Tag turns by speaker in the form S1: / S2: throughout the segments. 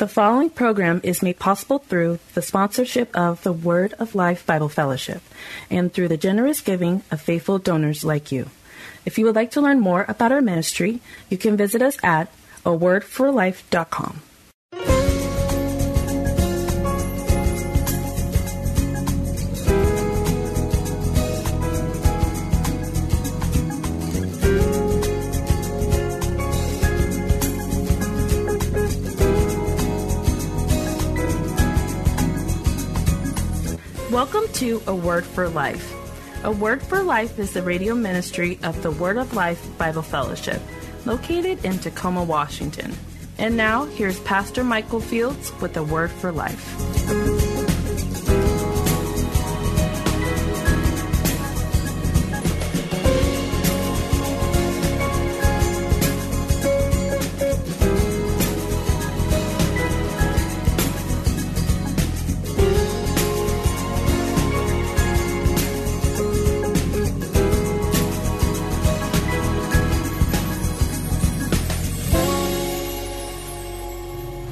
S1: The following program is made possible through the sponsorship of the Word of Life Bible Fellowship and through the generous giving of faithful donors like you. If you would like to learn more about our ministry, you can visit us at awordforlife.com. to A Word for Life. A Word for Life is the radio ministry of the Word of Life Bible Fellowship, located in Tacoma, Washington. And now, here's Pastor Michael Fields with A Word for Life.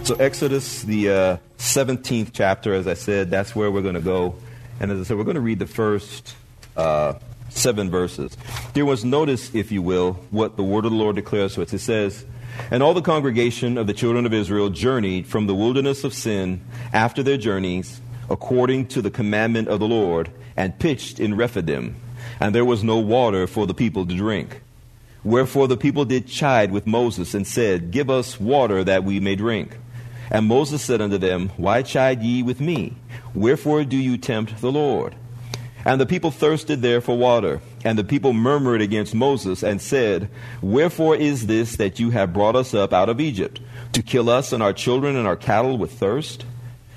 S2: So, Exodus, the uh, 17th chapter, as I said, that's where we're going to go. And as I said, we're going to read the first uh, seven verses. Dear ones, notice, if you will, what the word of the Lord declares to us. It says, And all the congregation of the children of Israel journeyed from the wilderness of sin after their journeys, according to the commandment of the Lord, and pitched in Rephidim. And there was no water for the people to drink. Wherefore the people did chide with Moses and said, Give us water that we may drink. And Moses said unto them, Why chide ye with me? Wherefore do you tempt the Lord? And the people thirsted there for water. And the people murmured against Moses and said, Wherefore is this that you have brought us up out of Egypt, to kill us and our children and our cattle with thirst?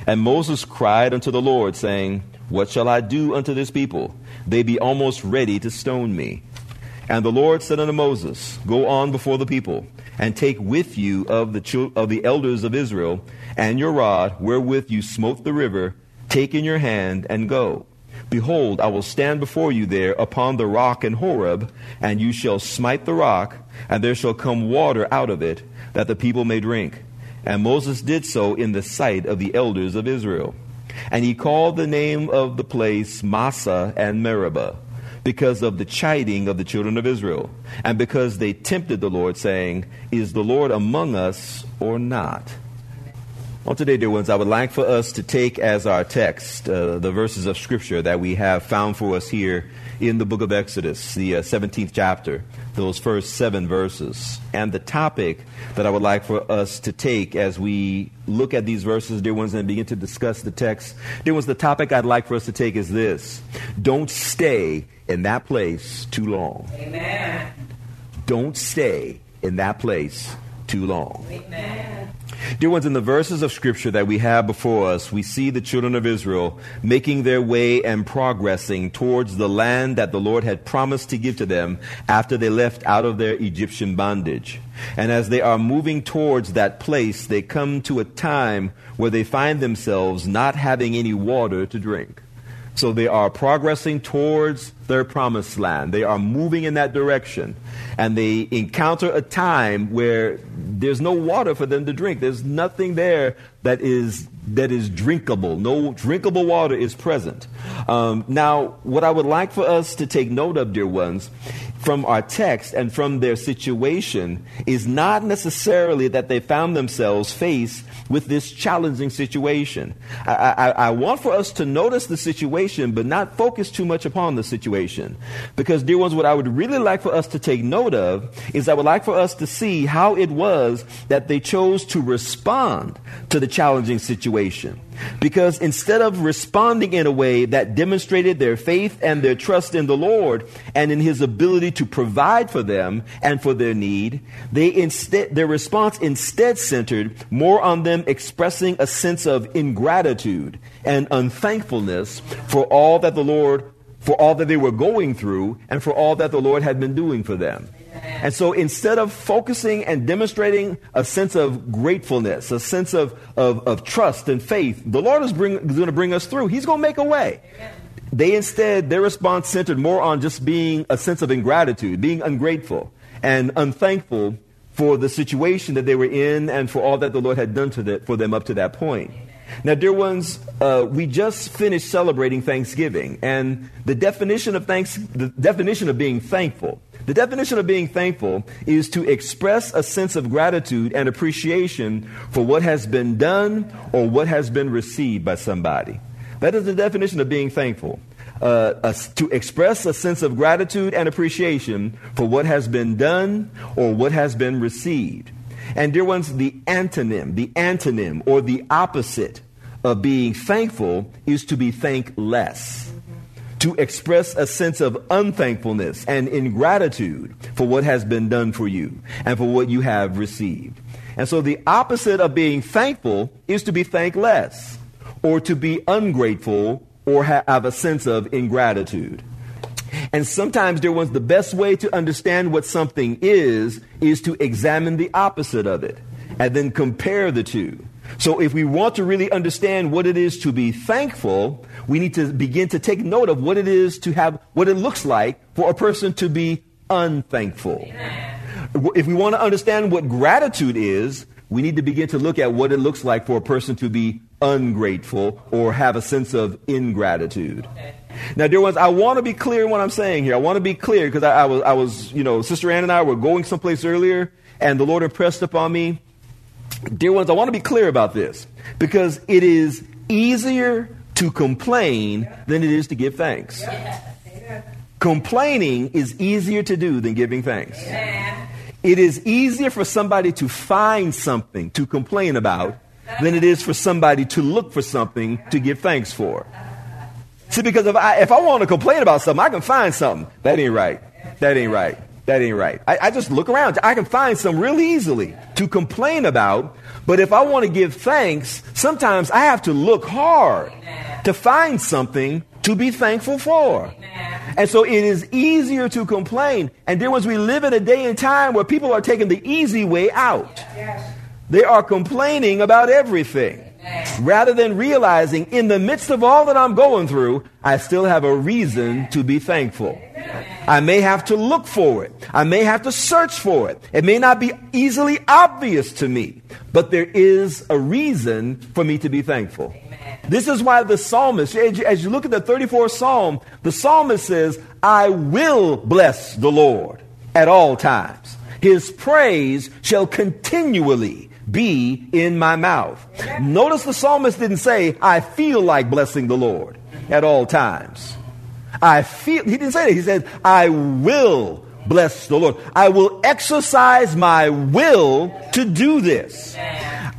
S2: And Moses cried unto the Lord, saying, What shall I do unto this people? They be almost ready to stone me. And the Lord said unto Moses, Go on before the people, and take with you of the, of the elders of Israel, and your rod, wherewith you smote the river, take in your hand, and go. Behold, I will stand before you there upon the rock in Horeb, and you shall smite the rock, and there shall come water out of it, that the people may drink. And Moses did so in the sight of the elders of Israel. And he called the name of the place Massah and Meribah because of the chiding of the children of Israel, and because they tempted the Lord, saying, Is the Lord among us or not? Well, today, dear ones, I would like for us to take as our text uh, the verses of Scripture that we have found for us here in the book of Exodus, the uh, 17th chapter, those first seven verses. And the topic that I would like for us to take as we look at these verses, dear ones, and begin to discuss the text, dear ones, the topic I'd like for us to take is this Don't stay in that place too long.
S3: Amen.
S2: Don't stay in that place too long.
S3: Amen.
S2: Dear ones, in the verses of Scripture that we have before us, we see the children of Israel making their way and progressing towards the land that the Lord had promised to give to them after they left out of their Egyptian bondage. And as they are moving towards that place, they come to a time where they find themselves not having any water to drink. So they are progressing towards their promised land. They are moving in that direction. And they encounter a time where there's no water for them to drink. There's nothing there that is, that is drinkable. No drinkable water is present. Um, now, what I would like for us to take note of, dear ones, from our text and from their situation is not necessarily that they found themselves faced with this challenging situation. I, I, I, want for us to notice the situation, but not focus too much upon the situation. Because, dear ones, what I would really like for us to take note of is I would like for us to see how it was that they chose to respond to the challenging situation. Because instead of responding in a way that demonstrated their faith and their trust in the Lord and in His ability to provide for them and for their need, they instead, their response instead centered more on them expressing a sense of ingratitude and unthankfulness for all that the Lord, for all that they were going through and for all that the Lord had been doing for them. And so instead of focusing and demonstrating a sense of gratefulness, a sense of, of, of trust and faith, the Lord is, bring, is going to bring us through. He's going to make a way. They instead, their response centered more on just being a sense of ingratitude, being ungrateful and unthankful for the situation that they were in and for all that the Lord had done to the, for them up to that point. Now, dear ones, uh, we just finished celebrating Thanksgiving, and the definition of thanks, the definition of being thankful the definition of being thankful is to express a sense of gratitude and appreciation for what has been done or what has been received by somebody. That is the definition of being thankful. Uh, to express a sense of gratitude and appreciation for what has been done or what has been received. And, dear ones, the antonym, the antonym, or the opposite of being thankful is to be thankless to express a sense of unthankfulness and ingratitude for what has been done for you and for what you have received. And so the opposite of being thankful is to be thankless or to be ungrateful or have a sense of ingratitude. And sometimes, dear ones, the best way to understand what something is is to examine the opposite of it and then compare the two. So if we want to really understand what it is to be thankful, we need to begin to take note of what it is to have, what it looks like for a person to be unthankful. If we want to understand what gratitude is, we need to begin to look at what it looks like for a person to be ungrateful or have a sense of ingratitude. Now, dear ones, I want to be clear in what I'm saying here. I want to be clear because I, I, was, I was, you know, Sister Ann and I were going someplace earlier, and the Lord impressed upon me. Dear ones, I want to be clear about this because it is easier to complain than it is to give thanks. Complaining is easier to do than giving thanks. It is easier for somebody to find something to complain about than it is for somebody to look for something to give thanks for. See, because if I, if I want to complain about something, I can find something. That ain't right. That ain't right. That ain't right. I, I just look around. I can find some really easily to complain about. But if I want to give thanks, sometimes I have to look hard to find something to be thankful for. And so it is easier to complain. And dear ones, we live in a day and time where people are taking the easy way out. They are complaining about everything. Rather than realizing in the midst of all that I'm going through, I still have a reason to be thankful. I may have to look for it. I may have to search for it. It may not be easily obvious to me, but there is a reason for me to be thankful. This is why the psalmist, as you look at the 34th psalm, the psalmist says, I will bless the Lord at all times. His praise shall continually be in my mouth. Notice the psalmist didn't say, I feel like blessing the Lord at all times. I feel, he didn't say that. He said, I will bless the Lord. I will exercise my will to do this.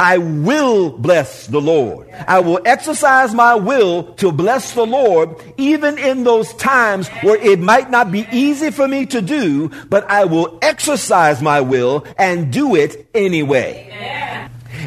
S2: I will bless the Lord. I will exercise my will to bless the Lord even in those times where it might not be easy for me to do, but I will exercise my will and do it anyway.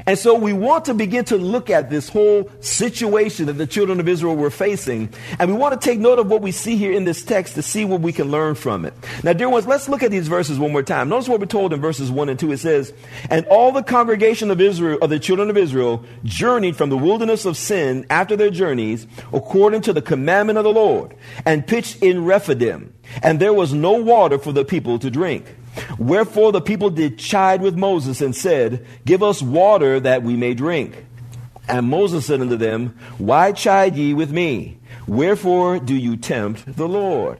S2: And so we want to begin to look at this whole situation that the children of Israel were facing. And we want to take note of what we see here in this text to see what we can learn from it. Now, dear ones, let's look at these verses one more time. Notice what we're told in verses 1 and 2. It says, And all the congregation of Israel, of the children of Israel, journeyed from the wilderness of sin after their journeys, according to the commandment of the Lord, and pitched in Rephidim. And there was no water for the people to drink. Wherefore the people did chide with Moses and said, Give us water that we may drink. And Moses said unto them, Why chide ye with me? Wherefore do you tempt the Lord?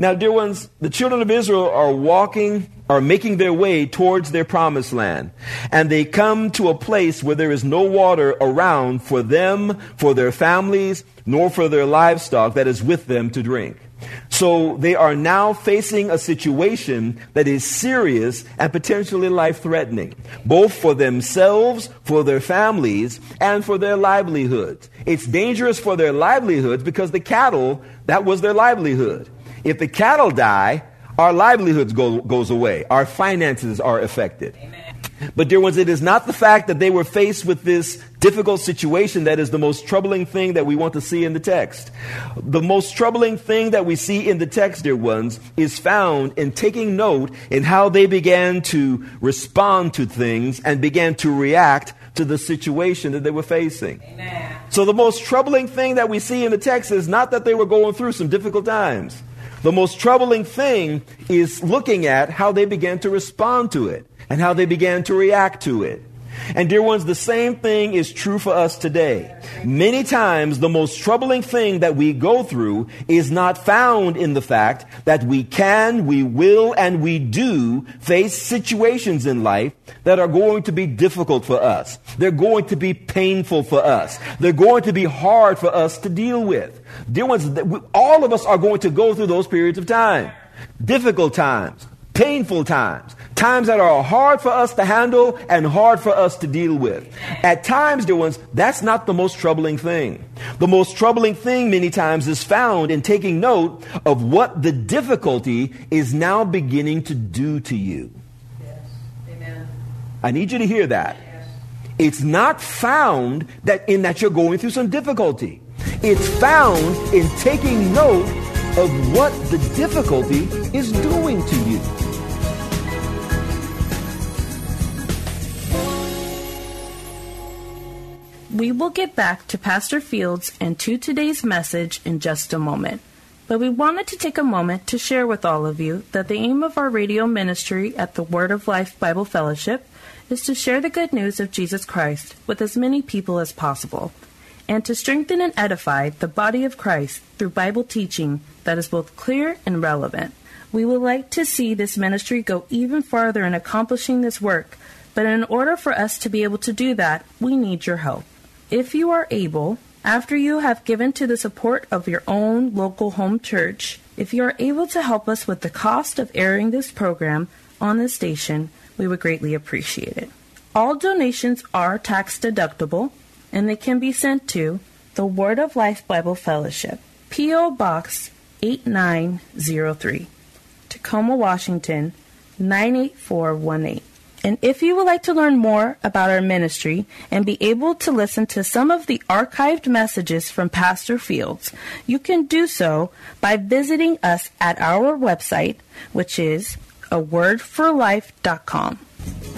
S2: Now, dear ones, the children of Israel are walking, are making their way towards their promised land. And they come to a place where there is no water around for them, for their families, nor for their livestock that is with them to drink. So they are now facing a situation that is serious and potentially life threatening, both for themselves, for their families, and for their livelihoods. It's dangerous for their livelihoods because the cattle, that was their livelihood. If the cattle die, Our livelihoods go, goes away. Our finances are affected. But, dear ones, it is not the fact that they were faced with this difficult situation that is the most troubling thing that we want to see in the text. The most troubling thing that we see in the text, dear ones, is found in taking note in how they began to respond to things and began to react to the situation that they were facing. Amen. So, the most troubling thing that we see in the text is not that they were going through some difficult times. The most troubling thing is looking at how they began to respond to it and how they began to react to it. And dear ones, the same thing is true for us today. Many times, the most troubling thing that we go through is not found in the fact that we can, we will, and we do face situations in life that are going to be difficult for us. They're going to be painful for us. They're going to be hard for us to deal with. Dear ones, all of us are going to go through those periods of time. Difficult times, painful times, times that are hard for us to handle and hard for us to deal with. At times, dear ones, that's not the most troubling thing. The most troubling thing many times is found in taking note of what the difficulty is now beginning to do to you. Yes. Amen. I need you to hear that. Yes. It's not found that in that you're going through some difficulty. It's found in taking note of what the difficulty is doing to you.
S1: We will get back to Pastor Fields and to today's message in just a moment. But we wanted to take a moment to share with all of you that the aim of our radio ministry at the Word of Life Bible Fellowship is to share the good news of Jesus Christ with as many people as possible, and to strengthen and edify the body of Christ through Bible teaching that is both clear and relevant. We would like to see this ministry go even farther in accomplishing this work, but in order for us to be able to do that, we need your help. If you are able, after you have given to the support of your own local home church, if you are able to help us with the cost of airing this program on the station, we would greatly appreciate it. All donations are tax deductible and they can be sent to the Word of Life Bible Fellowship, P.O. Box 8903, Tacoma, Washington 98418. And if you would like to learn more about our ministry and be able to listen to some of the archived messages from Pastor Fields, you can do so by visiting us at our website, which is a wordforlife.com.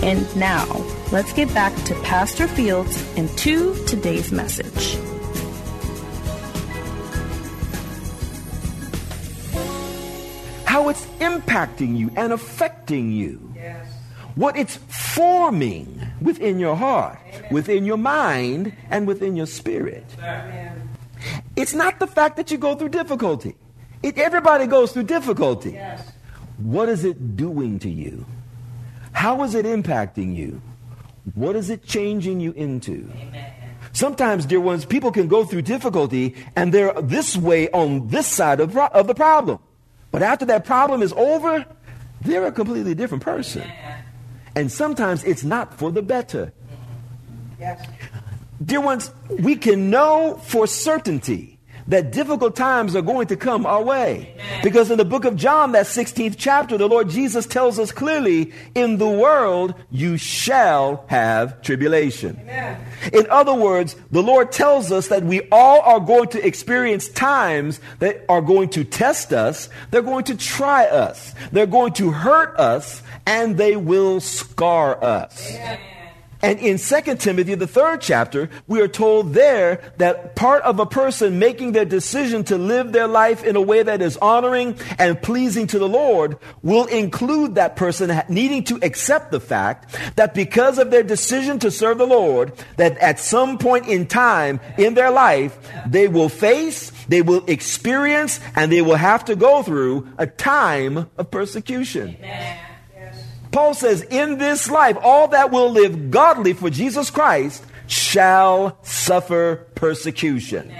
S1: And now, let's get back to Pastor Fields and to today's message.
S2: How it's impacting you and affecting you what it's forming within your heart, Amen. within your mind, and within your spirit. Amen. It's not the fact that you go through difficulty. It, everybody goes through difficulty. Yes. What is it doing to you? How is it impacting you? What is it changing you into? Amen. Sometimes, dear ones, people can go through difficulty and they're this way on this side of, of the problem. But after that problem is over, they're a completely different person. Amen. And sometimes it's not for the better. Yes. Dear ones, we can know for certainty that difficult times are going to come our way. Amen. Because in the book of John, that 16th chapter, the Lord Jesus tells us clearly, in the world you shall have tribulation. Amen. In other words, the Lord tells us that we all are going to experience times that are going to test us, they're going to try us, they're going to hurt us, and they will scar us. Amen. And in 2 Timothy, the third chapter, we are told there that part of a person making their decision to live their life in a way that is honoring and pleasing to the Lord will include that person needing to accept the fact that because of their decision to serve the Lord, that at some point in time in their life, they will face, they will experience, and they will have to go through a time of persecution. Amen. Paul says, in this life, all that will live godly for Jesus Christ shall suffer persecution.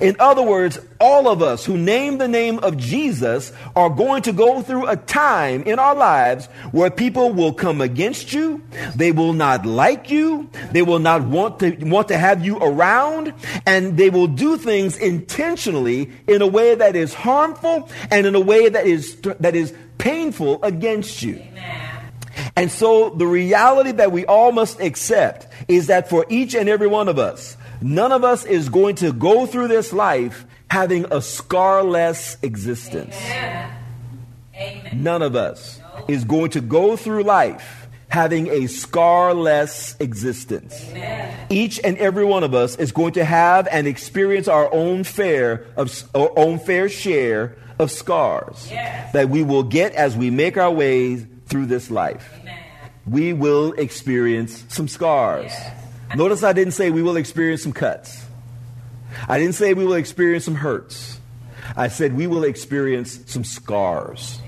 S2: In other words, all of us who name the name of Jesus are going to go through a time in our lives where people will come against you. They will not like you. They will not want to, want to have you around. And they will do things intentionally in a way that is harmful and in a way that is, that is painful against you. And so the reality that we all must accept is that for each and every one of us, none of us is going to go through this life having a scarless existence. Amen. None of us is going to go through life having a scarless existence. Amen. Each and every one of us is going to have and experience our own fair of our own fair share of scars yes. that we will get as we make our way through this life. We will experience some scars. Notice I didn't say we will experience some cuts. I didn't say we will experience some hurts. I said we will experience some scars.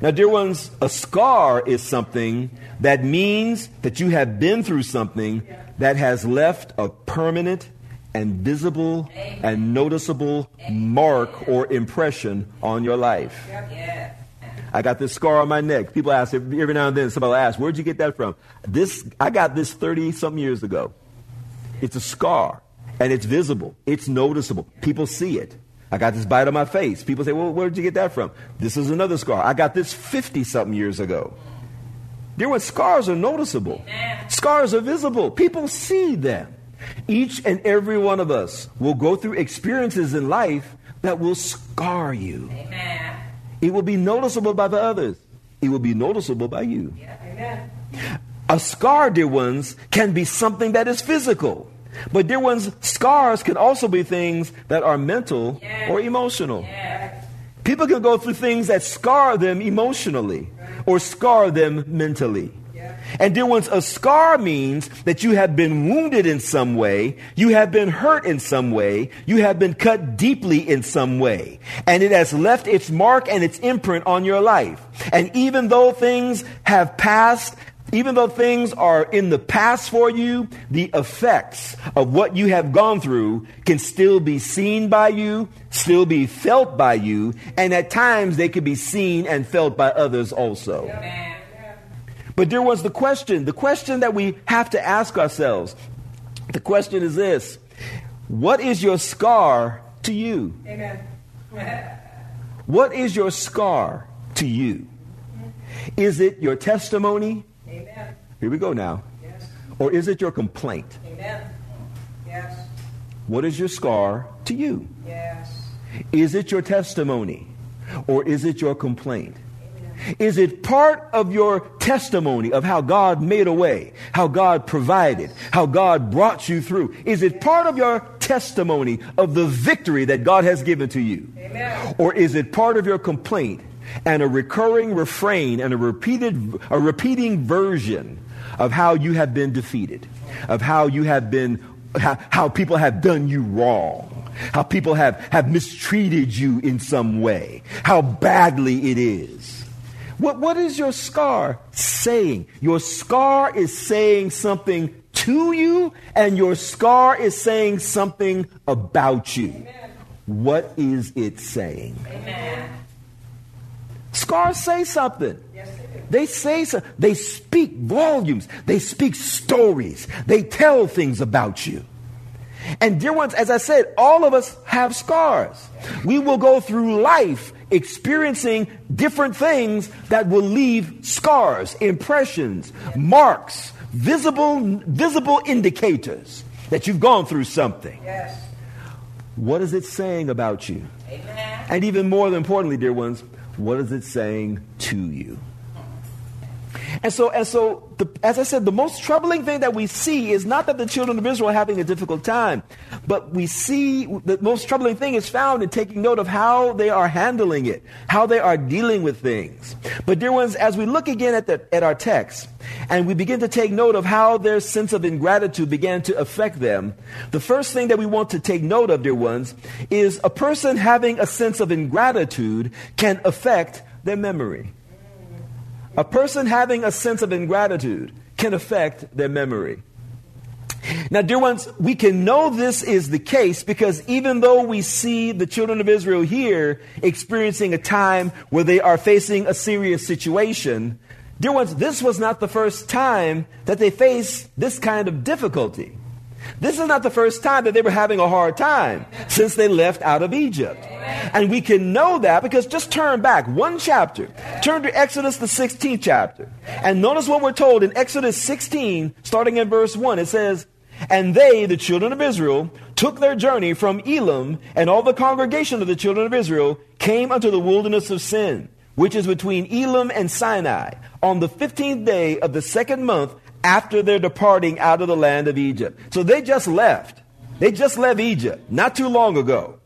S2: Now, dear ones, a scar is something that means that you have been through something that has left a permanent and visible and noticeable mark or impression on your life. I got this scar on my neck. People ask every now and then. Somebody will ask, "Where'd you get that from?" This I got this thirty something years ago. It's a scar, and it's visible. It's noticeable. People see it. I got this bite on my face. People say, well, where'd you get that from? This is another scar. I got this 50 something years ago. Dear ones, scars are noticeable. Amen. Scars are visible. People see them. Each and every one of us will go through experiences in life that will scar you. Amen. It will be noticeable by the others. It will be noticeable by you. Yeah. A scar, dear ones, can be something that is physical. But dear ones, scars can also be things that are mental yes. or emotional. Yes. People can go through things that scar them emotionally or scar them mentally. And dear ones, a scar means that you have been wounded in some way, you have been hurt in some way, you have been cut deeply in some way, and it has left its mark and its imprint on your life. And even though things have passed even though things are in the past for you, the effects of what you have gone through can still be seen by you, still be felt by you, and at times they can be seen and felt by others also. But there was the question, the question that we have to ask ourselves. The question is this What is your scar to you? Amen. what is your scar to you? Is it your testimony? Amen. Here we go now. Yes. Or is it your complaint? Amen. Yes. What is your scar to you? Yes. Is it your testimony? Or is it your complaint? Is it part of your testimony of how God made a way, how God provided, how God brought you through? Is it part of your testimony of the victory that God has given to you? Amen. Or is it part of your complaint and a recurring refrain and a repeated a repeating version of how you have been defeated, of how you have been how, how people have done you wrong, how people have, have mistreated you in some way, how badly it is. What, what is your scar saying? Your scar is saying something to you, and your scar is saying something about you. Amen. What is it saying? Amen. Scars say something. they, say so. They speak volumes. They speak stories. They tell things about you. And dear ones, as I said, all of us have scars. We will go through life experiencing different things that will leave scars, impressions, marks, visible, visible indicators that you've gone through something. Yes. What is it saying about you? Amen. And even more importantly, dear ones, what is it saying to you? And so, and so the, as I said, the most troubling thing that we see is not that the children of Israel are having a difficult time, but we see the most troubling thing is found in taking note of how they are handling it, how they are dealing with things. But dear ones, as we look again at, the, at our text, and we begin to take note of how their sense of ingratitude began to affect them, the first thing that we want to take note of, dear ones, is a person having a sense of ingratitude can affect their memory. A person having a sense of ingratitude can affect their memory. Now, dear ones, we can know this is the case because even though we see the children of Israel here experiencing a time where they are facing a serious situation, dear ones, this was not the first time that they faced this kind of difficulty. This is not the first time that they were having a hard time since they left out of Egypt. And we can know that because just turn back one chapter. Turn to Exodus, the 16th chapter. And notice what we're told in Exodus 16, starting in verse 1. It says, And they, the children of Israel, took their journey from Elim, and all the congregation of the children of Israel came unto the wilderness of Sin, which is between Elim and Sinai, on the 15th day of the second month after their departing out of the land of Egypt. So they just left. They just left Egypt not too long ago.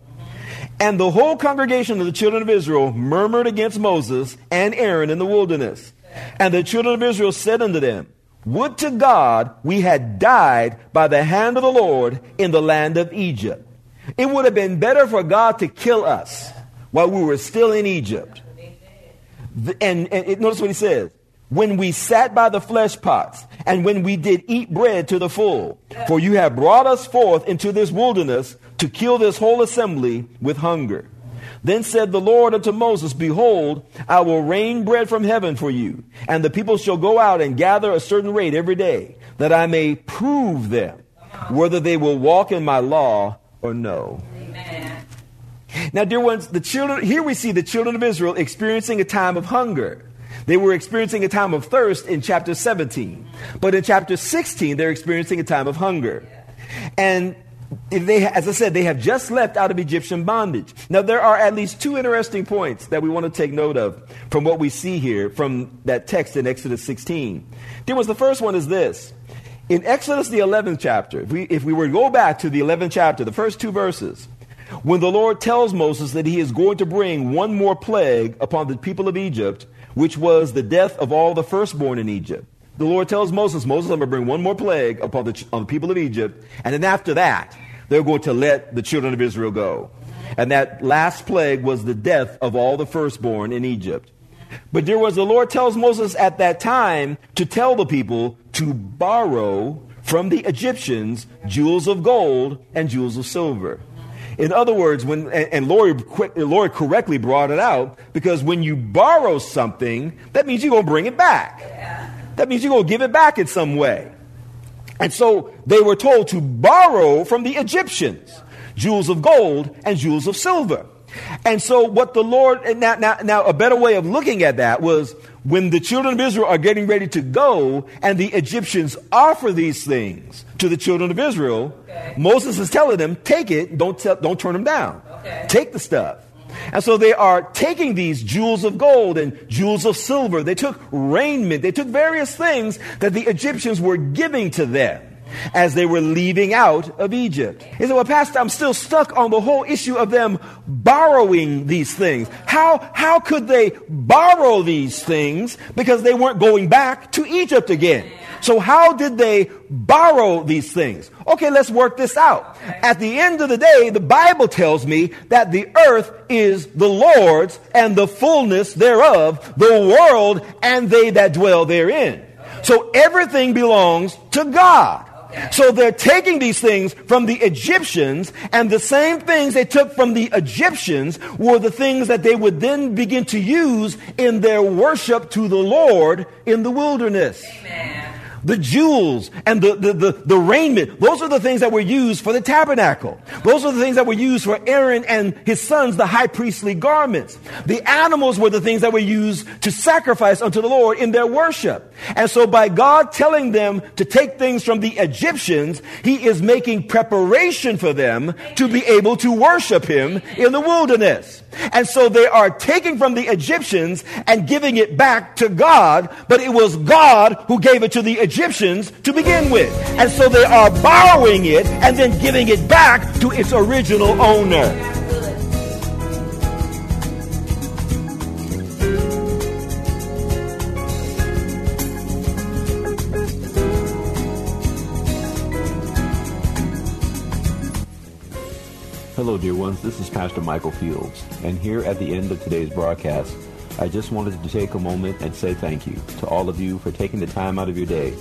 S2: And the whole congregation of the children of Israel murmured against Moses and Aaron in the wilderness. And the children of Israel said unto them, Would to God we had died by the hand of the Lord in the land of Egypt. It would have been better for God to kill us while we were still in Egypt. And, and notice what he says when we sat by the flesh pots, and when we did eat bread to the full. For you have brought us forth into this wilderness to kill this whole assembly with hunger. Then said the Lord unto Moses, Behold, I will rain bread from heaven for you, and the people shall go out and gather a certain rate every day, that I may prove them whether they will walk in my law or no. Amen. Now, dear ones, the children, here we see the children of Israel experiencing a time of hunger. They were experiencing a time of thirst in chapter 17. But in chapter 16, they're experiencing a time of hunger. And they, as I said, they have just left out of Egyptian bondage. Now, there are at least two interesting points that we want to take note of from what we see here from that text in Exodus 16. There was the first one is this. In Exodus, the 11th chapter, if we, if we were to go back to the 11th chapter, the first two verses, when the Lord tells Moses that he is going to bring one more plague upon the people of Egypt, which was the death of all the firstborn in Egypt. The Lord tells Moses, Moses, I'm going to bring one more plague upon the, on the people of Egypt, and then after that, they're going to let the children of Israel go. And that last plague was the death of all the firstborn in Egypt. But there was the Lord tells Moses at that time to tell the people to borrow from the Egyptians jewels of gold and jewels of silver. In other words, when, and, and Lori, Lori correctly brought it out, because when you borrow something, that means you're going to bring it back. Yeah. That means you're going to give it back in some way. And so they were told to borrow from the Egyptians jewels of gold and jewels of silver. And so what the Lord, and now, now, now a better way of looking at that was when the children of Israel are getting ready to go and the Egyptians offer these things to the children of Israel, okay. Moses is telling them, take it, don't, tell, don't turn them down. Okay. Take the stuff. And so they are taking these jewels of gold and jewels of silver. They took raiment. They took various things that the Egyptians were giving to them as they were leaving out of Egypt. He said, well, Pastor, I'm still stuck on the whole issue of them borrowing these things. How, how could they borrow these things because they weren't going back to Egypt again? So how did they borrow these things? Okay, let's work this out. At the end of the day, the Bible tells me that the earth is the Lord's and the fullness thereof, the world and they that dwell therein. So everything belongs to God. So they're taking these things from the Egyptians, and the same things they took from the Egyptians were the things that they would then begin to use in their worship to the Lord in the wilderness. Amen the jewels and the, the, the, the, raiment. Those are the things that were used for the tabernacle. Those are the things that were used for Aaron and his sons, the high priestly garments. The animals were the things that were used to sacrifice unto the Lord in their worship. And so by God telling them to take things from the Egyptians, he is making preparation for them to be able to worship him in the wilderness. And so they are taking from the Egyptians and giving it back to God, but it was God who gave it to the Egyptians to begin with. And so they are borrowing it and then giving it back to its original owner.
S3: Hello, dear ones. This is Pastor Michael Fields, and here at the end of today's broadcast, I just wanted to take a moment and say thank you to all of you for taking the time out of your day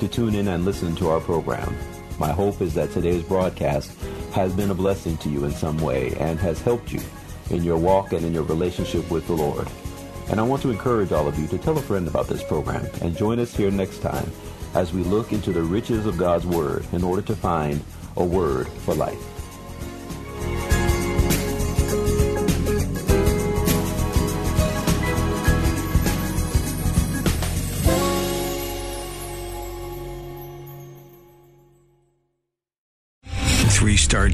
S3: to tune in and listen to our program. My hope is that today's broadcast has been a blessing to you in some way and has helped you in your walk and in your relationship with the Lord. And I want to encourage all of you to tell a friend about this program and join us here next time as we look into the riches of God's Word in order to find a word for life.